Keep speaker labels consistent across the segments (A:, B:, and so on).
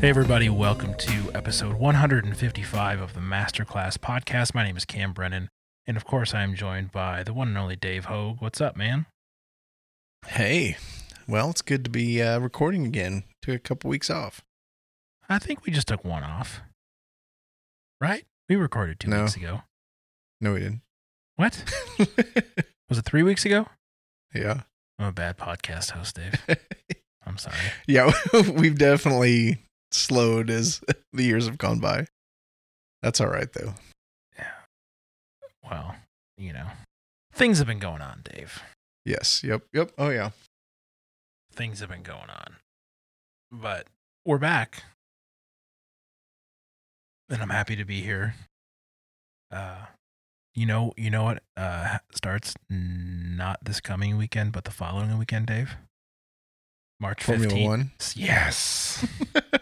A: Hey, everybody, welcome to episode 155 of the Masterclass podcast. My name is Cam Brennan, and of course, I am joined by the one and only Dave Hogue. What's up, man?
B: Hey, well, it's good to be uh, recording again. Took a couple weeks off.
A: I think we just took one off, right? We recorded two
B: No.
A: weeks ago.
B: No, we didn't.
A: What? Was it three weeks ago?
B: yeah.
A: I'm a bad podcast host, Dave. I'm sorry.
B: yeah, we've definitely slowed as the years have gone by. That's all right, though. Yeah.
A: Well, you know, things have been going on, Dave.
B: Yes. Yep. Yep. Oh, yeah.
A: Things have been going on. But we're back. And I'm happy to be here. Uh you know, you know what uh starts not this coming weekend, but the following weekend, Dave? March 15th.
B: One.
A: Yes.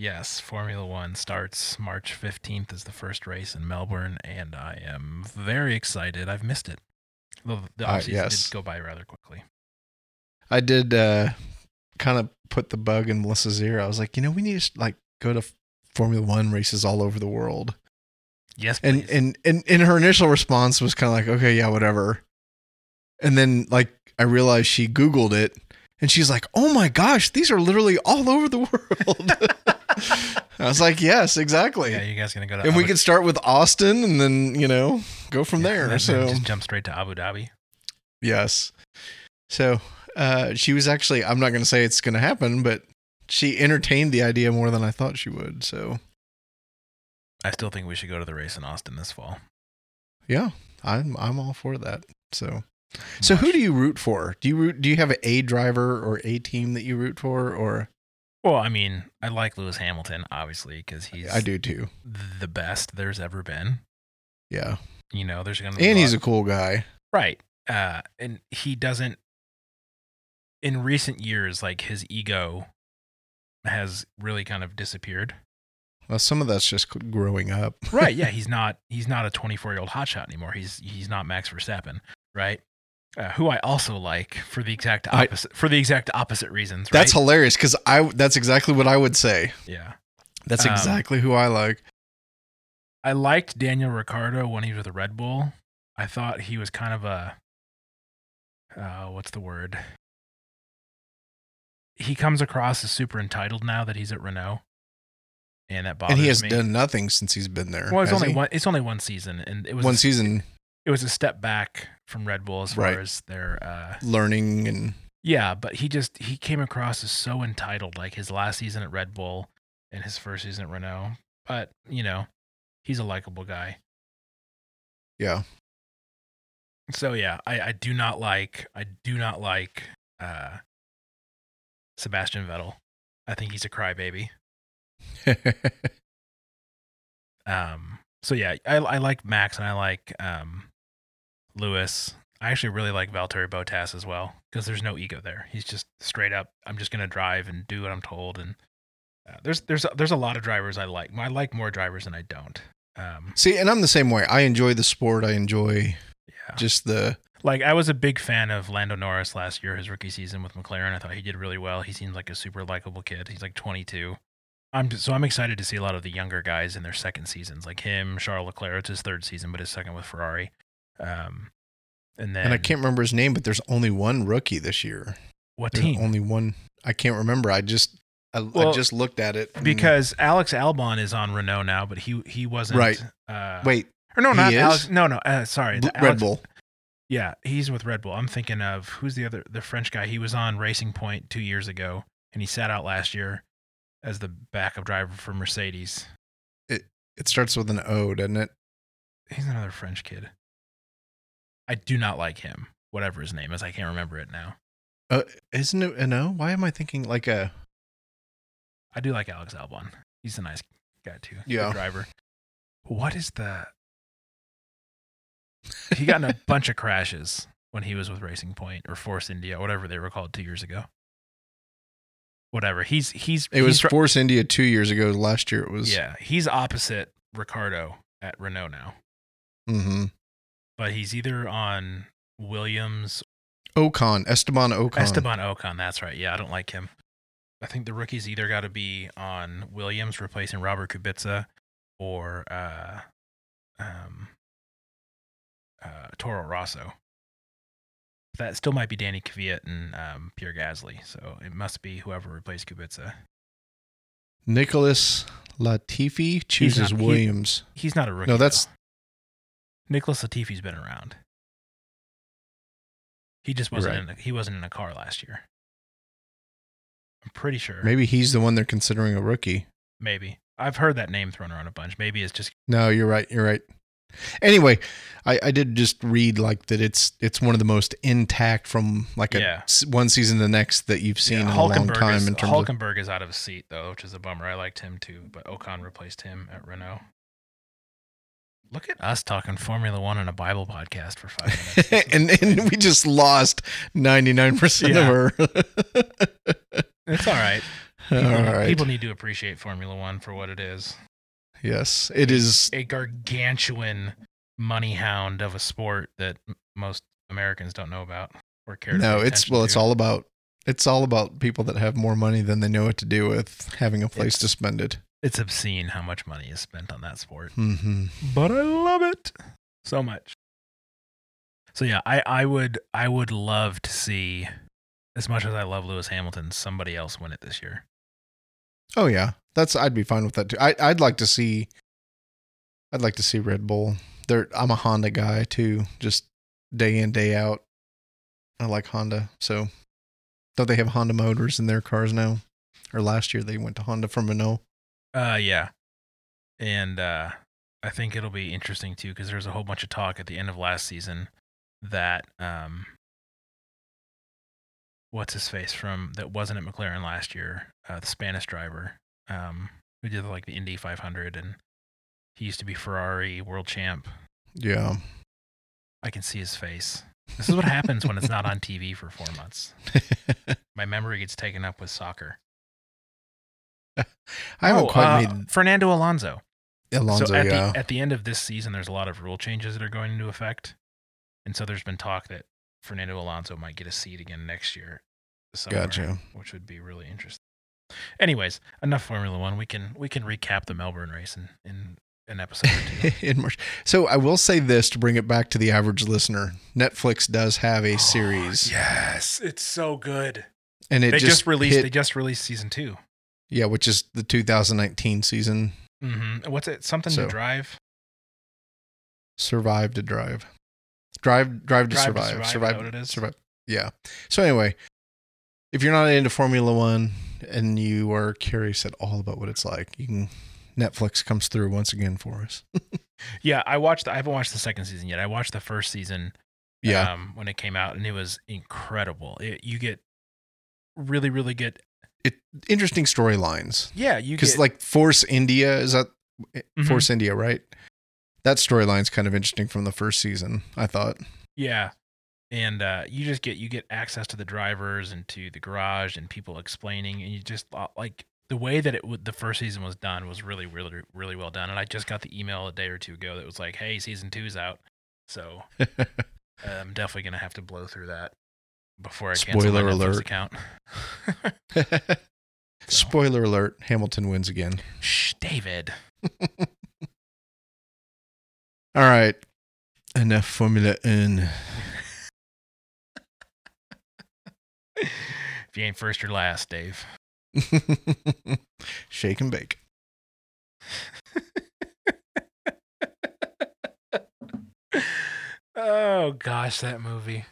A: Yes, Formula One starts March 15th is the first race in Melbourne, and I am very excited. I've missed it. The, the
B: Uh, yes.
A: did go by rather quickly.
B: I did uh, kind of put the bug in Melissa's ear. I was like, you know, we need to like go to Formula One races all over the world.
A: Yes,
B: and
A: please.
B: and and and her initial response was kind of like okay yeah whatever and then like i realized she googled it and she's like oh my gosh these are literally all over the world i was like yes exactly
A: yeah, you guys gonna go to
B: and we could start with austin and then you know go from
A: yeah,
B: there so
A: just jump straight to Abu Dhabi.
B: yes so uh she was actually i'm not going to say it's going to happen but she entertained the idea more than i thought she would so
A: I still think we should go to the race in Austin this fall.
B: yeah i'm i'm all for that so So who do you root for? Do you root? Do you have a driver or a team that you root for, or
A: Well, I mean, I like Lewis Hamilton obviously because he's
B: I do too.
A: the best there's ever been.
B: Yeah,
A: You know, there's gonna be
B: and he's a cool guy.
A: Right. Uh, and he doesn't, in recent years, like his ego has really kind of disappeared.
B: Well, some of that's just growing up.
A: Right. Yeah. He's not, he's not a 24 year old hotshot anymore. He's, he's not Max Verstappen. Right. Uh, who I also like for the exact
B: I-
A: opposite, for the exact opposite reasons. Right?
B: That's hilarious because I. That's exactly what I would say.
A: yeah.
B: That's
A: Um,
B: exactly who I like.
A: I liked Daniel Ricciardo when he was with Red Bull. I thought he was kind of a, uh, what's the word? He comes across as super entitled now that he's at Renault, and that bothers
B: And he has
A: me.
B: done nothing since he's been there.
A: well, it's only
B: he?
A: one. It's only one season, and it was
B: one season
A: It was a step back from Red Bull as far
B: Right.
A: as their. Uh,
B: learning and
A: yeah, but he just he came across as so entitled, like his last season at Red Bull and his first season at Renault. But you know, he's a likable guy.
B: yeah.
A: So yeah, I, I do not like I do not like uh Sebastian Vettel. I think he's a crybaby. Um so yeah, I I like Max and I like um Lewis. I actually really like Valtteri Bottas as well because there's no ego there. He's just straight up I'm just going to drive and do what I'm told and uh, there's there's there's a lot of drivers I like. I like more drivers than I don't. Um
B: See, and I'm the same way. I enjoy the sport. I enjoy
A: yeah.
B: just the
A: Like I was a big fan of Lando Norris last year, his rookie season with McLaren. I thought he did really well. He seems like a super likable kid. He's like 22. I'm so I'm excited to see a lot of the younger guys in their second seasons, like him, Charles Leclerc. It's his third season, but his second with Ferrari. Um, and then
B: and I can't remember his name, but there's only one rookie this year.
A: what
B: There's
A: team
B: only one. I can't remember. I just I, I just looked at it
A: because Alex Albon is on Renault now, but he he wasn't
B: Right.
A: Uh,
B: wait,
A: or no,
B: he
A: not
B: is?
A: Alex. No, no. Uh, sorry,
B: Red
A: Alex-
B: Bull.
A: Yeah, he's with Red Bull. I'm thinking of who's the other the French guy. He was on Racing Point two years ago, and he sat out last year as the backup driver for Mercedes.
B: It It starts with an O, doesn't it?
A: He's another French kid. I do not like him, whatever his name is. I can't remember it now.
B: Uh, isn't it an O? Why am I thinking like a?
A: I do like Alex Albon. He's a nice guy too. Good
B: Yeah.
A: driver. What is the? He got in a bunch of crashes when he was with Racing Point or Force India, whatever they were called two years ago. Whatever. He's he's
B: It was
A: he's, tr-
B: Force India two years ago. Last year it was.
A: yeah. He's opposite Ricciardo at Renault now,
B: Mm-hmm.
A: But he's either on Williams
B: Ocon, Esteban Ocon.
A: Esteban Ocon. That's right. Yeah, I don't like him. I think the rookies either got to be on Williams replacing Robert Kubica or uh, um, uh, Toro Rosso. That still might be Danny Kvyat and um, Pierre Gasly, so it must be whoever replaced Kubica.
B: Nicholas Latifi chooses
A: not- he-
B: Williams.
A: He's not a rookie.
B: No, that's-
A: though. Nicholas Latifi's been around. He just wasn't
B: Right.
A: in a, he wasn't in a car last year. I'm pretty sure.
B: Maybe he's the one they're considering a rookie.
A: Maybe. I've heard that name thrown around a bunch. Maybe it's just
B: No, you're right. You're right. Anyway, I, I did just read like that it's it's one of the most intact from like a
A: Yeah.
B: one season to the next that you've seen
A: yeah,
B: in a long time
A: is,
B: in terms of
A: Hulkenberg is out of his seat though, which is a bummer. I liked him too, but Ocon replaced him at Renault. Look at us talking Formula One on a Bible podcast for five minutes.
B: And and we just lost 99%
A: Yeah.
B: of our
A: it's all right.
B: All
A: People,
B: right.
A: people need to appreciate Formula One for what it is.
B: yes, it is
A: a gargantuan money hound of a sport that most Americans don't know about or care. To
B: No, it's well it's all about it's all about people that have more money than they know what to do with having a place to spend it.
A: It's obscene how much money is spent on that sport,
B: hmm
A: but I love it so much. So yeah, I I would I would love to see, as much as I love Lewis Hamilton, somebody else win it this year.
B: Oh yeah, that's I'd be fine with that too. I I'd like to see. I'd like to see Red Bull. They're I'm a Honda guy too, just day in day out. I like Honda, so don't they have Honda motors in their cars now? Or last year they went to Honda from Renault.
A: Uh, yeah, and uh, I think it'll be interesting too because there's a whole bunch of talk at the end of last season that um, what's his face from that wasn't at McLaren last year, uh, the Spanish driver, um, who did like the Indy 500 and he used to be Ferrari world champ.
B: Yeah,
A: I can see his face. This is what happens when it's not on TV for four months. My memory gets taken up with soccer.
B: I haven't
A: Oh,
B: quite
A: uh,
B: made
A: Fernando Alonso.
B: Alonso.
A: so at
B: yeah,
A: the at the end of this season, there's a lot of rule changes that are going into effect, and so there's been talk that Fernando Alonso might get a seat again next year. Somewhere,
B: Gotcha.
A: Which would be really interesting. Anyways, enough Formula One. We can we can recap the Melbourne race in, in an episode or two.
B: in March. So I will say this to bring it back to the average listener: Netflix does have a series,
A: yes, it's so good.
B: and it
A: they just, released.
B: hit-
A: They just released season two.
B: Yeah, which is the 2019 season.
A: Mm-hmm. What's it? Something
B: So-
A: to drive.
B: Survive to drive. Drive drive to
A: Drive to
B: survive.
A: Survive,
B: Survive.
A: what it is?
B: Survive. Yeah. So anyway, if you're not into Formula 1 and you are curious at all about what it's like, you can Netflix comes through once again for us.
A: Yeah, I watched. I haven't watched the second season yet. I watched the first season.
B: Yeah.
A: um, when it came out, and it was incredible. It, you get really, really good.
B: It interesting storylines.
A: Yeah, you
B: Cuz
A: get
B: like Force India is that
A: Mhm.
B: Force India, right? That storyline's kind of interesting from the first season, I thought.
A: yeah, and uh, you just get you get access to the drivers and to the garage and people explaining, and you just uh, like the way that it would the first season was done was really, really, really well done. And I just got the email a day or two ago that was like, "Hey, season two's out," so I'm definitely gonna have to blow through that before I cancel
B: Spoiler alert.
A: account.
B: Spoiler alert, Hamilton wins again.
A: Shh, David.
B: All right. Enough Formula One.
A: If you ain't first or last, Dave.
B: Shake and bake.
A: oh gosh, that movie.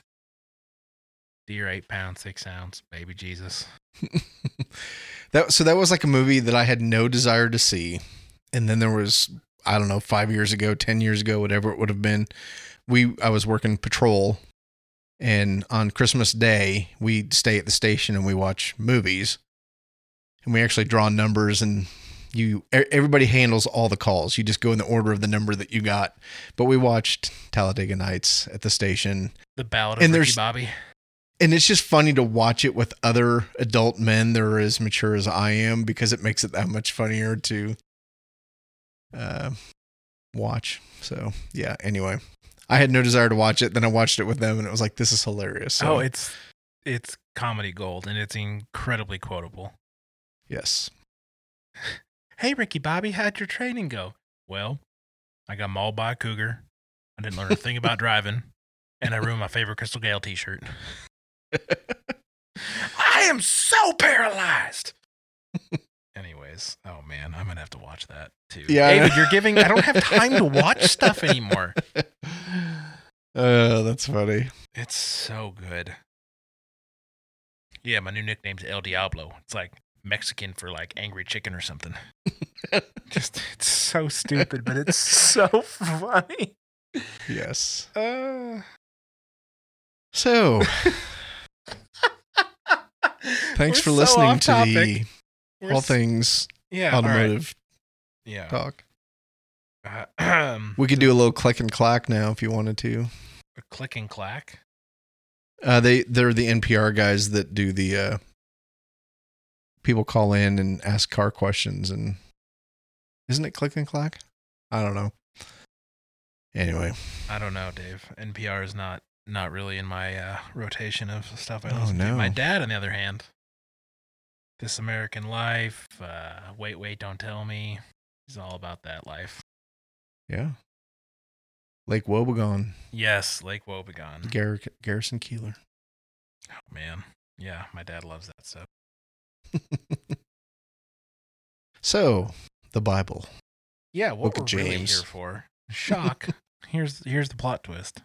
A: Dear eight pounds, six ounce, baby Jesus.
B: that so that was like a movie that I had no desire to see. And then there was I don't know, 5 years ago, 10 years ago, whatever it would have been, we I was working patrol and on Christmas Day, we stay at the station and we watch movies. And we actually draw numbers and you everybody handles all the calls. You just go in the order of the number that you got. But we watched Talladega Nights at the station
A: The Ballad of
B: And
A: Ricky
B: there's-
A: Bobby.
B: And it's just funny to watch it with other adult men that are as mature as I am because it makes it that much funnier to uh, watch. So yeah. Anyway, I had no desire to watch it. Then I watched it with them, and it was like, this is hilarious. So,
A: oh, it's it's comedy gold and it's incredibly quotable.
B: Yes.
A: Hey, Ricky Bobby, how'd your training go? Well, I got mauled by a cougar. I didn't learn a thing about driving, and I ruined my favorite Crystal Gayle T-shirt. I am so paralyzed. Anyways, oh man, I'm gonna have to watch that too.
B: Yeah,
A: David, you're giving. I don't have time to watch stuff anymore.
B: Oh, that's funny.
A: It's so good. Yeah, my new nickname's El Diablo. It's like Mexican for like angry chicken or something. Just it's so stupid, but it's so funny.
B: Yes.
A: Uh,
B: So, thanks
A: we're
B: for
A: so
B: listening to the
A: We're
B: All Things
A: yeah, all right.
B: Automotive
A: Yeah.
B: Talk.
A: Uh,
B: We could do a little click and clack now if you wanted to.
A: a click and clack.
B: Uh, they they're the NPR guys that do the uh, people call in and ask car questions and isn't it click and clack? I don't know. Anyway,
A: I don't know, Dave. NPR is not not really in my uh, rotation of stuff I
B: Oh,
A: listen to.
B: no.
A: My dad, on the other hand, This American Life, uh, Wait, Wait, Don't Tell Me. He's all about that life.
B: yeah. Lake Wobegon,
A: Yes, Lake Wobegon.
B: Gar- Garrison Keillor.
A: Oh man, yeah, my dad loves that stuff.
B: so, the Bible.
A: Yeah, what
B: Book
A: we're
B: of
A: really
B: James.
A: here for? Shock. here's here's the plot twist.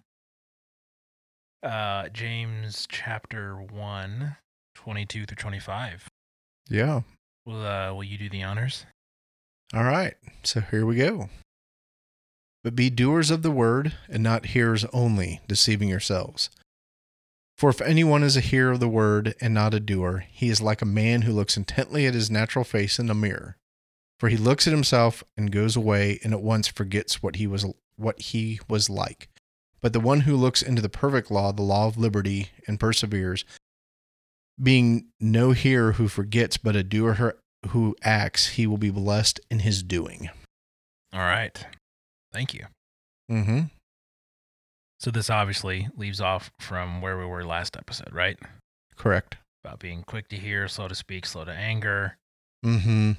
A: Uh, James chapter 1, 22 through 25.
B: Yeah.
A: Will uh, will you do the honors?
B: All right. So here we go. But be doers of the word and not hearers only, deceiving yourselves. For if anyone is a hearer of the word and not a doer, he is like a man who looks intently at his natural face in a mirror. For he looks at himself and goes away and at once forgets what he was what he was like. But the one who looks into the perfect law, the law of liberty, and perseveres, being no hearer who forgets, but a doer who acts, he will be blessed in his doing.
A: All right. Thank you.
B: Mm-hmm.
A: So this obviously leaves off from where we were last episode, right?
B: Correct.
A: About being quick to hear, slow to speak, slow to anger.
B: Mm-hmm.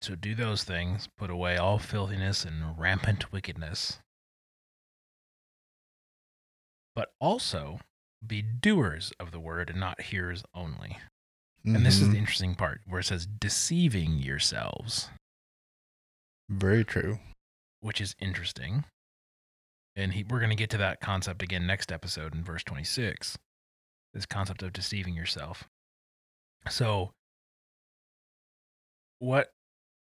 A: So do those things, put away all filthiness and rampant wickedness. But also be doers of the word and not hearers only. And this is
B: Mm-hmm.
A: the interesting part where it says deceiving yourselves,
B: very true.
A: which is interesting. And he, we're going to get to that concept again next episode in verse 26. This concept of deceiving yourself. So what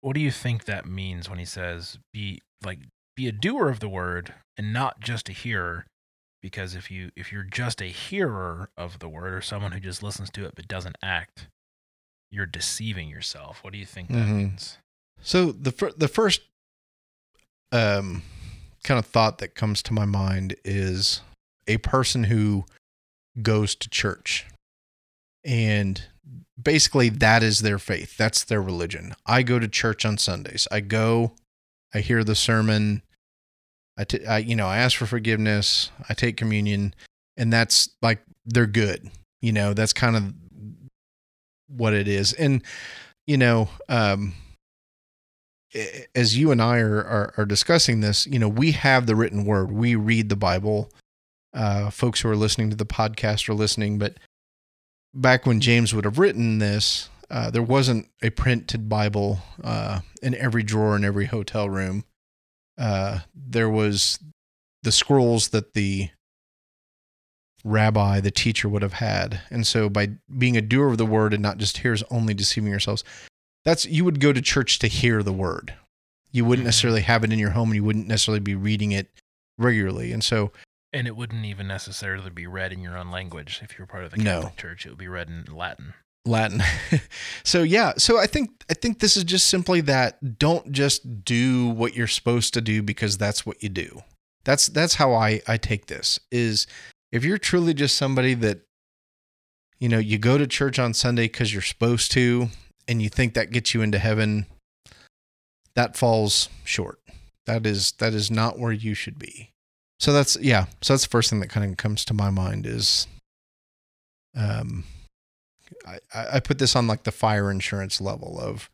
A: what do you think that means when he says be like be a doer of the word and not just a hearer? Because if you if you're just a hearer of the word or someone who just listens to it but doesn't act, you're deceiving yourself. What do you think that
B: Mhm.
A: means?
B: So the fir- the first um kind of thought that comes to my mind is a person who goes to church and basically that is their faith that's their religion i go to church on sundays i go i hear the sermon I, t- I you know i ask for forgiveness i take communion and that's like they're good you know that's kind of what it is and you know um as you and I are, are, are discussing this, you know, we have the written word. We read the Bible. Uh, folks who are listening to the podcast are listening, but back when James would have written this, uh, there wasn't a printed Bible uh, in every drawer in every hotel room. Uh, there was the scrolls that the rabbi, the teacher, would have had, and so by being a doer of the word and not just hearers only, deceiving yourselves, that's you would go to church to hear the word. You wouldn't
A: Mhm.
B: necessarily have it in your home, and you wouldn't necessarily be reading it regularly. And so,
A: And it wouldn't even necessarily be read in your own language. If you're part of the
B: No.
A: Catholic Church, it would be read in Latin.
B: Latin. so yeah, so I think I think this is just simply that don't just do what you're supposed to do because that's what you do. That's that's how I I take this is if you're truly just somebody that you know, you go to church on Sunday cuz you're supposed to and you think that gets you into heaven, that falls short. That is that is not where you should be. So that's yeah, so that's the first thing that kind of comes to my mind is um I, I put this on like the fire insurance level of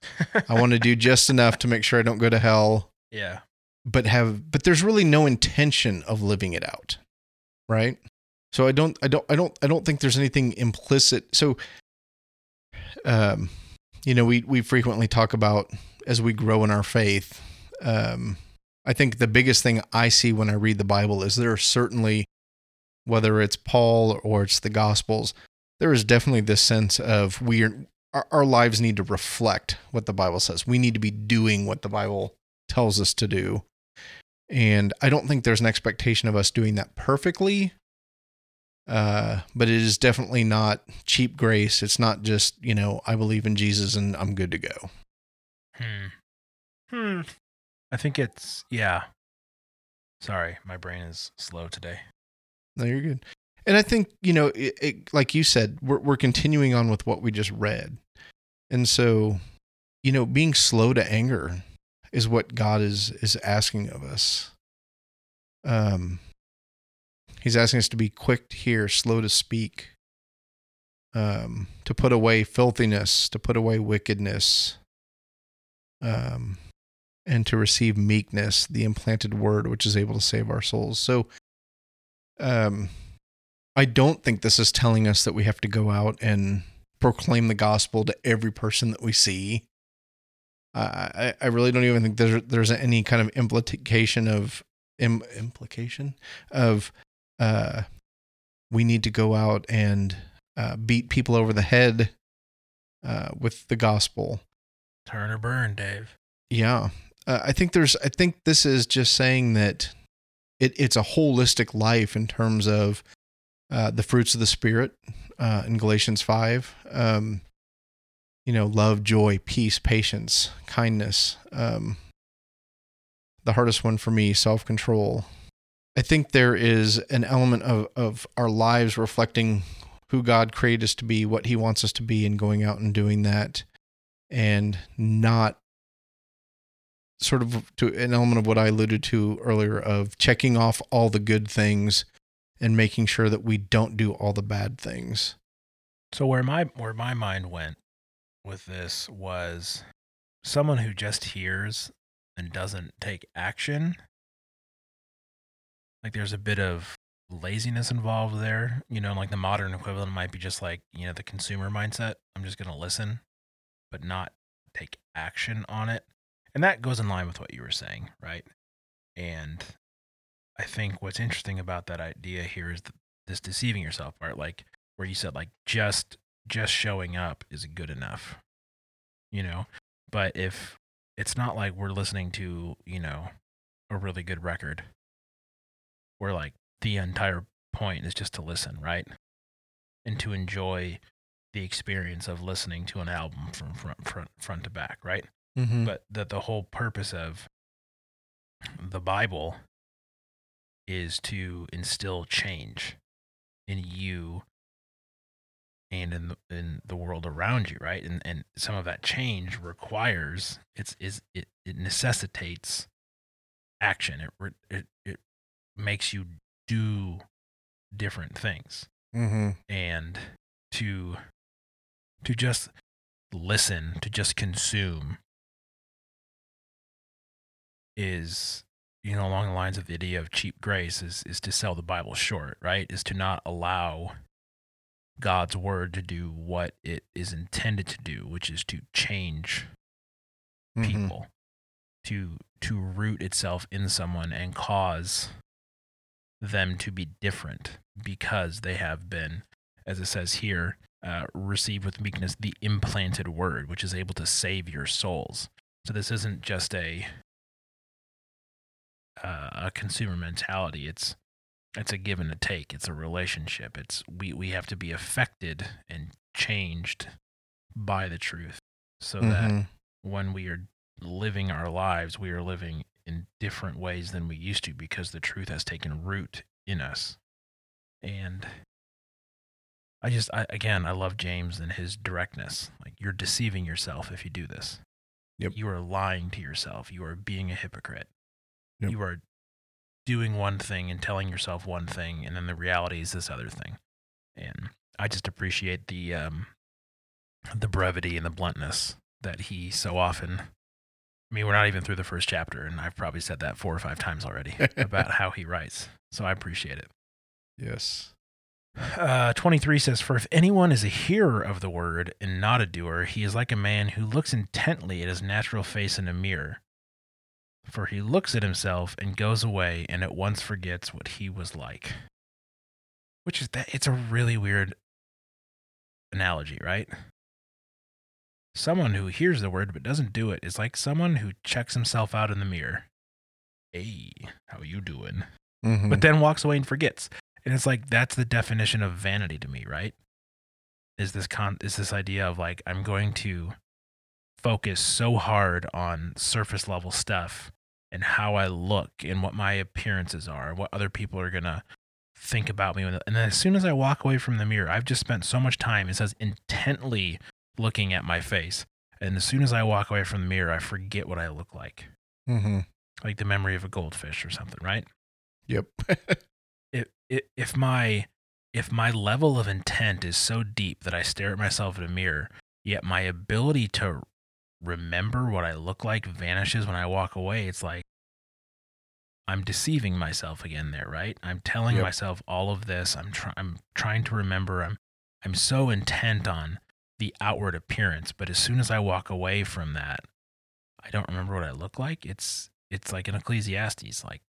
B: I want to do just enough to make sure I don't go to hell,
A: yeah.
B: but have but there's really no intention of living it out. Right? So I don't I don't I don't I don't think there's anything implicit. So um you know, we we frequently talk about as we grow in our faith, um I think the biggest thing I see when I read the Bible is there are certainly whether it's Paul or it's the Gospels, there is definitely this sense of we are our, our lives need to reflect what the Bible says. We need to be doing what the Bible tells us to do. And I don't think there's an expectation of us doing that perfectly. Uh, but it is definitely not cheap grace. It's not just, you know, I believe in Jesus and I'm good to go.
A: Hmm. Hmm. I think it's yeah. Sorry, my brain is slow today.
B: No, you're good. And I think, you know, it, it, like you said, we're, we're continuing on with what we just read. And so, you know, being slow to anger is what God is, is asking of us. Um, he's asking us to be quick to hear, slow to speak, um, to put away filthiness, to put away wickedness, um, and to receive meekness, the implanted word, which is able to save our souls. So, um, I don't think this is telling us that we have to go out and proclaim the gospel to every person that we see. I I really don't even think there's there's any kind of implication of Im, implication of uh, we need to go out and uh, beat people over the head uh, with the gospel.
A: Turn or burn, Dave.
B: Yeah, uh, I think there's. I think this is just saying that it, it's a holistic life in terms of uh, the fruits of the spirit uh, in Galatians five. Um, you know, love, joy, peace, patience, kindness. Um, the hardest one for me, self control. I think there is an element of, of our lives reflecting who God created us to be, what He wants us to be, and going out and doing that, and not sort of to an element of what I alluded to earlier of checking off all the good things and making sure that we don't do all the bad things.
A: So where my where my mind went with this was someone who just hears and doesn't take action. Like there's a bit of laziness involved there. You know, like the modern equivalent might be just like, you know, the consumer mindset. I'm just going to listen, but not take action on it. And that goes in line with what you were saying, right? And I think what's interesting about that idea here is this deceiving yourself part, like where you said like just just showing up is good enough, you know. But if it's not like we're listening to you know a really good record, where like the entire point is just to listen, right, and to enjoy the experience of listening to an album from front front front to back, right?
B: Mm-hmm.
A: but that the whole purpose of the Bible is to instill change in you and in the, in the world around you, right? And and some of that change requires it's is it it necessitates action. It it it makes you do different things
B: Mm-hmm.
A: and to to just listen to just consume is you know along the lines of the idea of cheap grace is is to sell the bible short right is to not allow god's word to do what it is intended to do which is to change
B: Mhm.
A: people to to root itself in someone and cause them to be different because they have been as it says here uh, receive with meekness the implanted word which is able to save your souls so this isn't just a uh, a consumer mentality it's it's a give and a take it's a relationship it's we we have to be affected and changed by the truth so that
B: Mhm.
A: when we are living our lives, we are living in different ways than we used to because the truth has taken root in us. And I just, I, again, I love James and his directness. Like, you're deceiving yourself if you do this.
B: Yep.
A: You are lying to yourself. You are being a hypocrite.
B: Yep.
A: You are doing one thing and telling yourself one thing, and then the reality is this other thing. And I just appreciate the, um, the brevity and the bluntness that he so often. I mean, we're not even through the first chapter, and I've probably said that four or five times already about how he writes. So I appreciate it.
B: Yes.
A: Uh, 23 says, For if anyone is a hearer of the word and not a doer, he is like a man who looks intently at his natural face in a mirror. For he looks at himself and goes away and at once forgets what he was like. Which is that it's a really weird analogy, right? Someone who hears the word but doesn't do it is like someone who checks himself out in the mirror. Hey, how you doing?
B: Mhm.
A: but then walks away and forgets. And it's like that's the definition of vanity to me, right? Is this con is this idea of like I'm going to focus so hard on surface level stuff and how I look and what my appearances are, what other people are gonna think about me. And then as soon as I walk away from the mirror, I've just spent so much time. It says intently looking at my face, and as soon as I walk away from the mirror, I forget what I look like,
B: Mhm.
A: like the memory of a goldfish or something, right?
B: Yep.
A: if if if my if my level of intent is so deep that I stare at myself in a mirror, yet my ability to remember what I look like vanishes when I walk away, it's like I'm deceiving myself again there, right? I'm telling
B: Yep.
A: myself all of this. I'm trying I'm trying to remember. I'm I'm so intent on the outward appearance, but as soon as I walk away from that, I don't remember what I look like. It's it's like in Ecclesiastes, like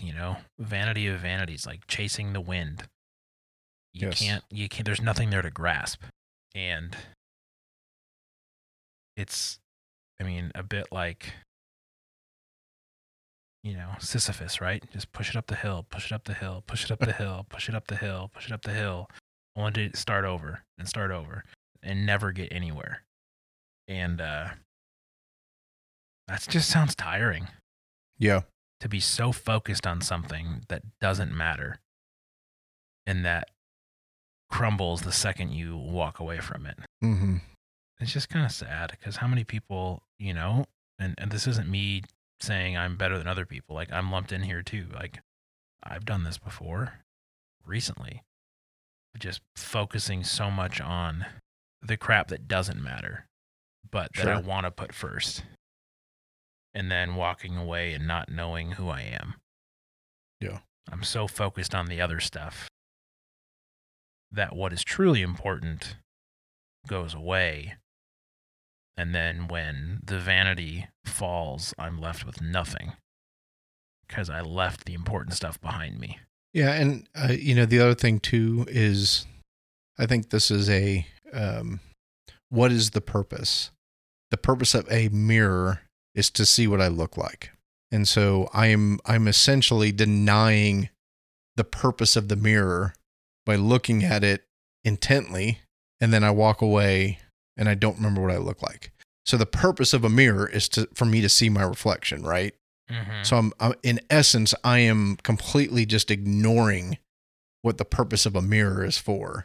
A: you know, vanity of vanities, like chasing the wind. You
B: Yes.
A: can't, you can't, there's nothing there to grasp. And it's, I mean, a bit like, you know, Sisyphus, right? Just push it up the hill, push it up the hill, push it up the hill, push it up the hill, push it up the hill, only to start over and start over and never get anywhere. And, uh, that just sounds tiring
B: yeah.
A: to be so focused on something that doesn't matter and that crumbles the second you walk away from it.
B: hmm
A: It's just kind of sad because how many people, you know, and, and this isn't me saying I'm better than other people. Like I'm lumped in here too. Like I've done this before recently. Just focusing so much on the crap that doesn't matter, but that I want to put first. And then walking away and not knowing who I am.
B: Yeah.
A: I'm so focused on the other stuff that what is truly important goes away. And then when the vanity falls, I'm left with nothing because I left the important stuff behind me.
B: Yeah, and uh, you know the other thing too is, I think this is a um, what is the purpose? The purpose of a mirror is to see what I look like, and so I am I'm essentially denying the purpose of the mirror by looking at it intently, and then I walk away and I don't remember what I look like. So the purpose of a mirror is to for me to see my reflection, right?
A: Mm-hmm.
B: So I'm, i in essence, I am completely just ignoring what the purpose of a mirror is for.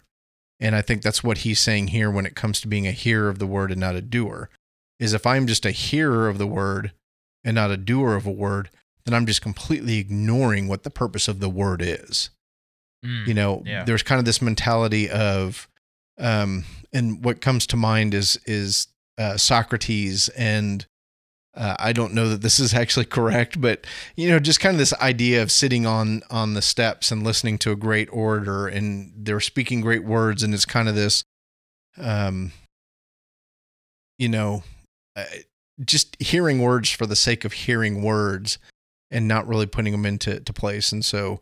B: And I think that's what he's saying here when it comes to being a hearer of the word and not a doer. Is if I'm just a hearer of the word and not a doer of a word, then I'm just completely ignoring what the purpose of the word is.
A: Mm.
B: You know,
A: yeah.
B: there's kind of this mentality of, um, and what comes to mind is is uh, Socrates. And uh, I don't know that this is actually correct, but you know, just kind of this idea of sitting on on the steps and listening to a great orator, and they're speaking great words, and it's kind of this, um, you know, uh, just hearing words for the sake of hearing words, and not really putting them into to place, and so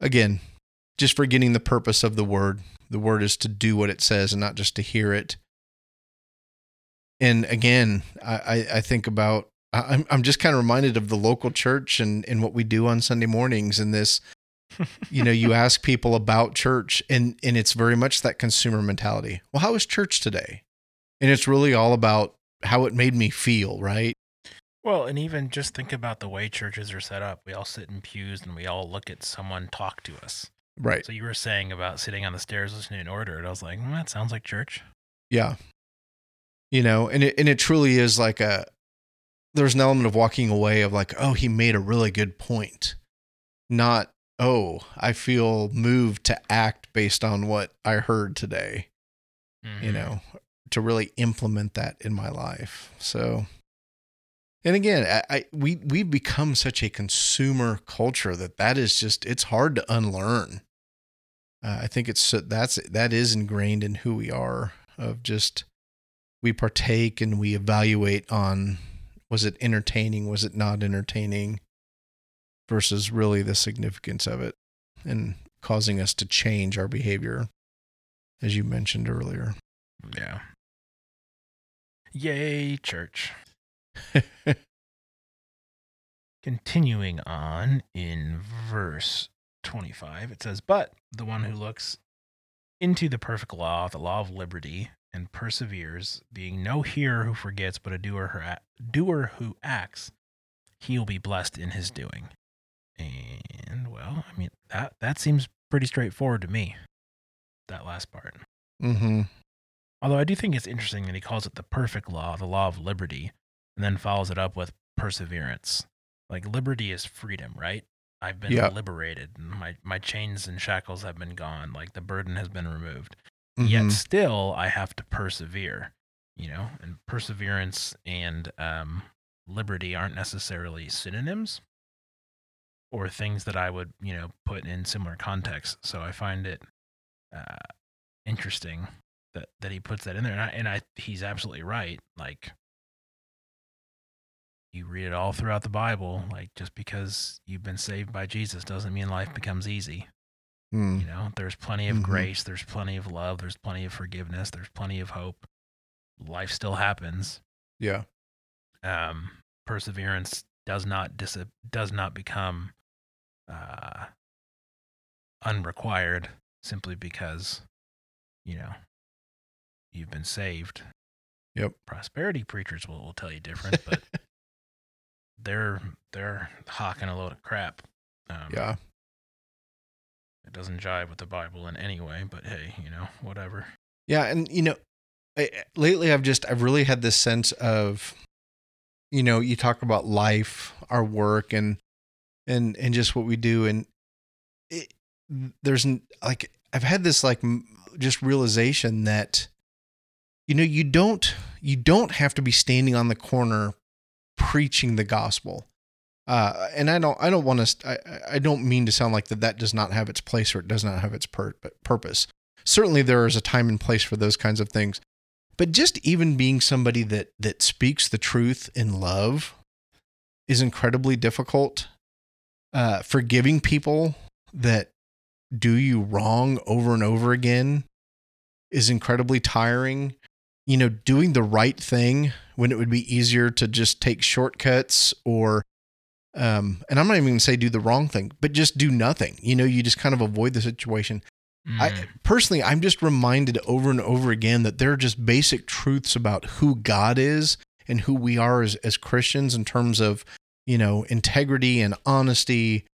B: again, just forgetting the purpose of the word. The word is to do what it says, and not just to hear it and again, I, I- think about I'm I'm just kind of reminded of the local church and and what we do on Sunday mornings and this. you know, you ask people about church, and and it's very much that consumer mentality. Well, how is church today? And it's really all about how it made me feel, right?
A: Well, and even just think about the way churches are set up. We all sit in pews and we all look at someone talk to us.
B: Right.
A: So you were saying about sitting on the stairs listening to an order, and I was like, mm, that sounds like church.
B: Yeah. You know, and it and it truly is like a there's an element of walking away of like, oh, he made a really good point. Not, oh, I feel moved to act based on what I heard today. you
A: Mhm.
B: know, to really implement that in my life. So, and again, I, I we we become such a consumer culture that that is just it's hard to unlearn. Uh, I think it's so- that's that is ingrained in who we are of just we partake and we evaluate on was it entertaining, was it not entertaining, versus really the significance of it and causing us to change our behavior, as you mentioned earlier.
A: Yeah. Yay, church. Continuing on in verse 25, it says, But the one who looks into the perfect law, the law of liberty, and perseveres, being no hearer who forgets, but a doer who, a- doer who acts, he will be blessed in his doing. And, well, I mean, that, that seems pretty straightforward to me, that last part.
B: mm-hmm.
A: Although I do think it's interesting that he calls it the perfect law, the law of liberty, and then follows it up with perseverance. Like liberty is freedom, right? I've been
B: Yeah.
A: liberated. My my chains and shackles have been gone. Like the burden has been removed.
B: Mm-hmm.
A: Yet still I have to persevere. You know, and perseverance and um, liberty aren't necessarily synonyms or things that I would, you know, put in similar contexts. So I find it uh, interesting that that he puts that in there, and I, and I he's absolutely right. Like you read it all throughout the Bible, like just because you've been saved by Jesus doesn't mean life becomes easy.
B: Mm.
A: You know, there's plenty of
B: Mhm.
A: grace, there's plenty of love, there's plenty of forgiveness, there's plenty of hope. Life still happens.
B: Yeah.
A: Um, perseverance does not dis- does not become uh, unrequired simply because you know you've been saved.
B: Yep.
A: Prosperity preachers will, will tell you different, but they're they're hawking a load of crap. Um,
B: Yeah.
A: it doesn't jive with the Bible in any way. But hey, you know, whatever.
B: Yeah, and you know, I, lately I've just I've really had this sense of, you know, you talk about life, our work, and and and just what we do, and it, there's like I've had this like just realization that, you know, you don't you don't have to be standing on the corner preaching the gospel. Uh, and I don't, I don't want to, I, I don't mean to sound like that that does not have its place or it does not have its pur- purpose. Certainly there is a time and place for those kinds of things. But just even being somebody that that speaks the truth in love is incredibly difficult. Uh forgiving people that do you wrong over and over again is incredibly tiring you know doing the right thing when it would be easier to just take shortcuts or um and i'm not even going to say do the wrong thing but just do nothing you know you just kind of avoid the situation
A: Mm.
B: I personally, I'm just reminded over and over again that there are just basic truths about who God is and who we are as, as Christians in terms of, you know, integrity and honesty.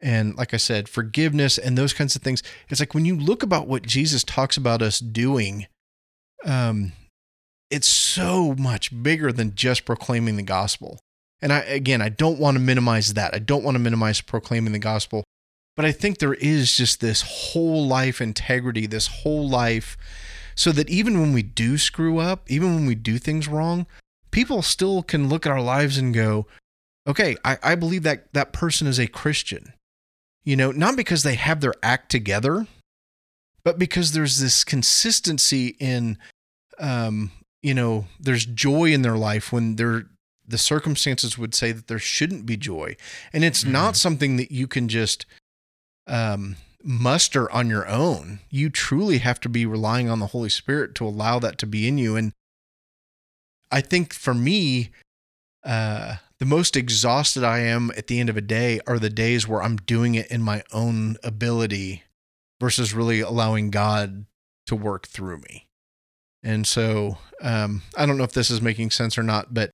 B: And like I said, forgiveness and those kinds of things. It's like when you look about what Jesus talks about us doing, um, it's so much bigger than just proclaiming the gospel. And I, again, I don't want to minimize that. I don't want to minimize proclaiming the gospel. But I think there is just this whole life integrity, this whole life, so that even when we do screw up, even when we do things wrong, people still can look at our lives and go, okay, I, I believe that that person is a Christian. You know, not because they have their act together, but because there's this consistency in, um, you know, there's joy in their life when they're the circumstances would say that there shouldn't be joy. And it's not something that you can just um, muster on your own. You truly have to be relying on the Holy Spirit to allow that to be in you. And I think for me, uh, the most exhausted I am at the end of a day are the days where I'm doing it in my own ability versus really allowing God to work through me. And so um, I don't know if this is making sense or not, but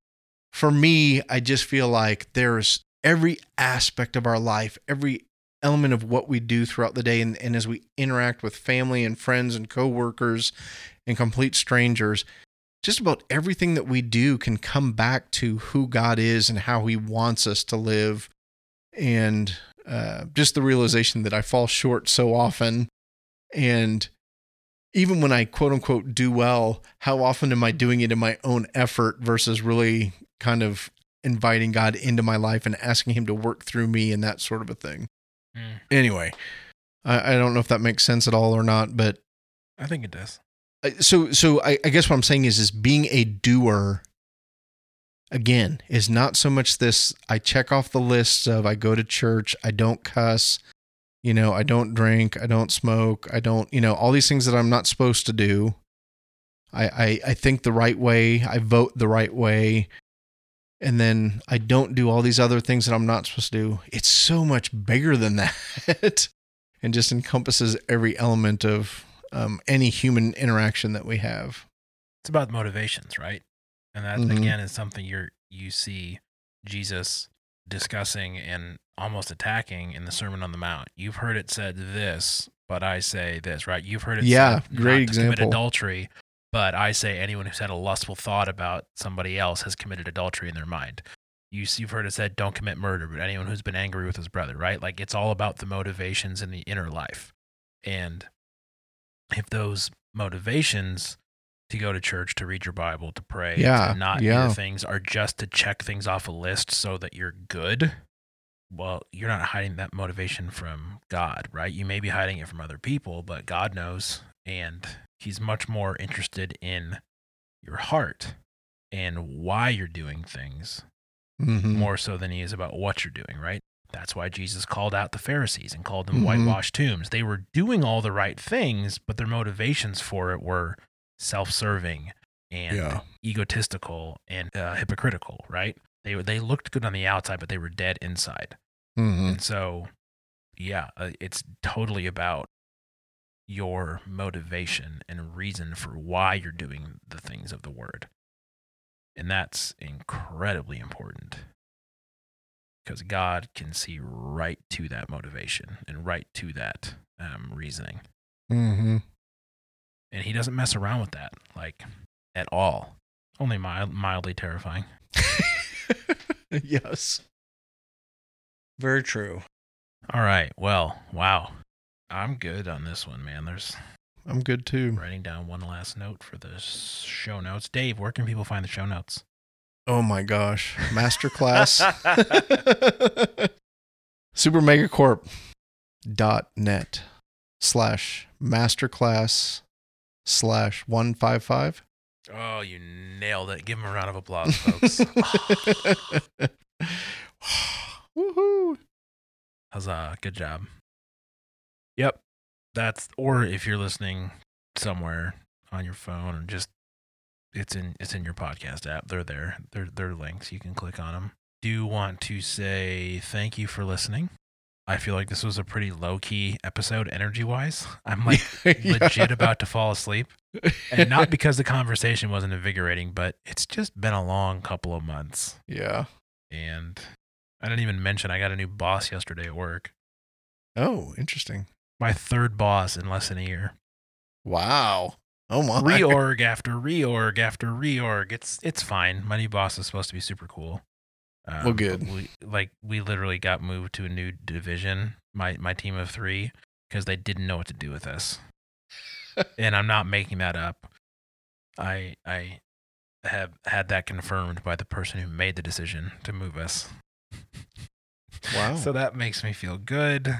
B: for me, I just feel like there's every aspect of our life, every element of what we do throughout the day, and, and as we interact with family and friends and coworkers and complete strangers, just about everything that we do can come back to who God is and how He wants us to live, and uh, just the realization that I fall short so often, and even when I quote unquote do well, how often am I doing it in my own effort versus really kind of inviting God into my life and asking Him to work through me and that sort of a thing.
A: Mm,
B: Anyway, I, I don't know if that makes sense at all or not, but
A: I think it does.
B: so so I, I guess what I'm saying is is being a doer again is not so much this I check off the lists of I go to church, I don't cuss, you know, I don't drink, I don't smoke, I don't, you know, all these things that I'm not supposed to do. I I, I think the right way, I vote the right way, and then I don't do all these other things that I'm not supposed to do. It's so much bigger than that. and just encompasses every element of um, any human interaction that we have.
A: It's about motivations, right? And that
B: Mhm.
A: again is something you're you see Jesus discussing and almost attacking in the Sermon on the Mount. You've heard it said this, but I say this, right? You've heard it
B: Yeah,
A: said
B: great
A: to commit adultery, but I say anyone who's had a lustful thought about somebody else has committed adultery in their mind. You, you've heard it said, don't commit murder, but anyone who's been angry with his brother, right? Like it's all about the motivations in the inner life. And if those motivations to go to church, to read your Bible, to pray,
B: Yeah,
A: to not
B: yeah.
A: things are just to check things off a list so that you're good, well, you're not hiding that motivation from God, right? You may be hiding it from other people, but God knows. And He's much more interested in your heart and why you're doing things
B: Mhm.
A: more so than he is about what you're doing, right? That's why Jesus called out the Pharisees and called them
B: Mhm.
A: whitewashed tombs. They were doing all the right things, but their motivations for it were self serving and
B: Yeah.
A: egotistical and uh, hypocritical, right? They, they looked good on the outside, but they were dead inside.
B: Mhm.
A: And so, yeah, uh, it's totally about your motivation and reason for why you're doing the things of the word. And that's incredibly important because God can see right to that motivation and right to that um, reasoning.
B: Mhm.
A: And he doesn't mess around with that, like at all. Only mild, mildly terrifying.
B: yes. Very true.
A: All right. Well, wow. I'm good on this one, man. There's
B: I'm good too.
A: writing down one last note for the show notes. Dave, where can people find the show notes?
B: Oh my gosh. Masterclass. Supermegacorp dot net slash masterclass slash one five five.
A: Oh, you nailed it. Give him a round of applause, folks.
B: Woohoo.
A: Huzzah. Good job. Yep. That's or if you're listening somewhere on your phone or just it's in it's in your podcast app. They're there. They're they're links. You can click on them. Do want to say thank you for listening. I feel like this was a pretty low key episode energy wise. I'm like legit about to fall asleep. And not because the conversation wasn't invigorating, but it's just been a long couple of months.
B: Yeah.
A: And I didn't even mention I got a new boss yesterday at work.
B: Oh, interesting.
A: My third boss in less than a year.
B: Wow. Oh my.
A: Reorg after reorg after reorg. It's it's fine. My new boss is supposed to be super cool. Um,
B: Well, good.
A: We, like we literally got moved to a new division. My my team of three because they didn't know what to do with us. And I'm not making that up. I I have had that confirmed by the person who made the decision to move us.
B: Wow.
A: So that makes me feel good.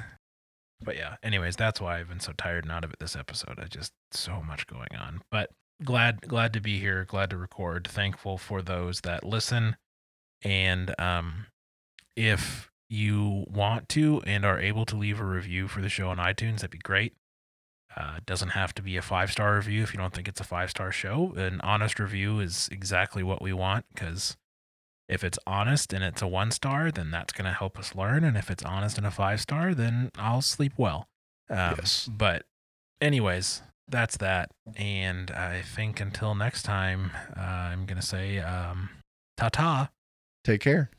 A: But yeah, anyways, that's why I've been so tired and out of it this episode. I just so much going on. But glad glad to be here, glad to record. Thankful for those that listen. And um if you want to and are able to leave a review for the show on iTunes, that'd be great. Uh, it doesn't have to be a five star review if you don't think it's a five star show. An honest review is exactly what we want because if it's honest and it's a one star, then that's going to help us learn. And if it's honest and a five star, then I'll sleep well. Um,
B: Yes.
A: But, anyways, that's that. And I think until next time, uh, I'm going to say um, ta ta.
B: Take care.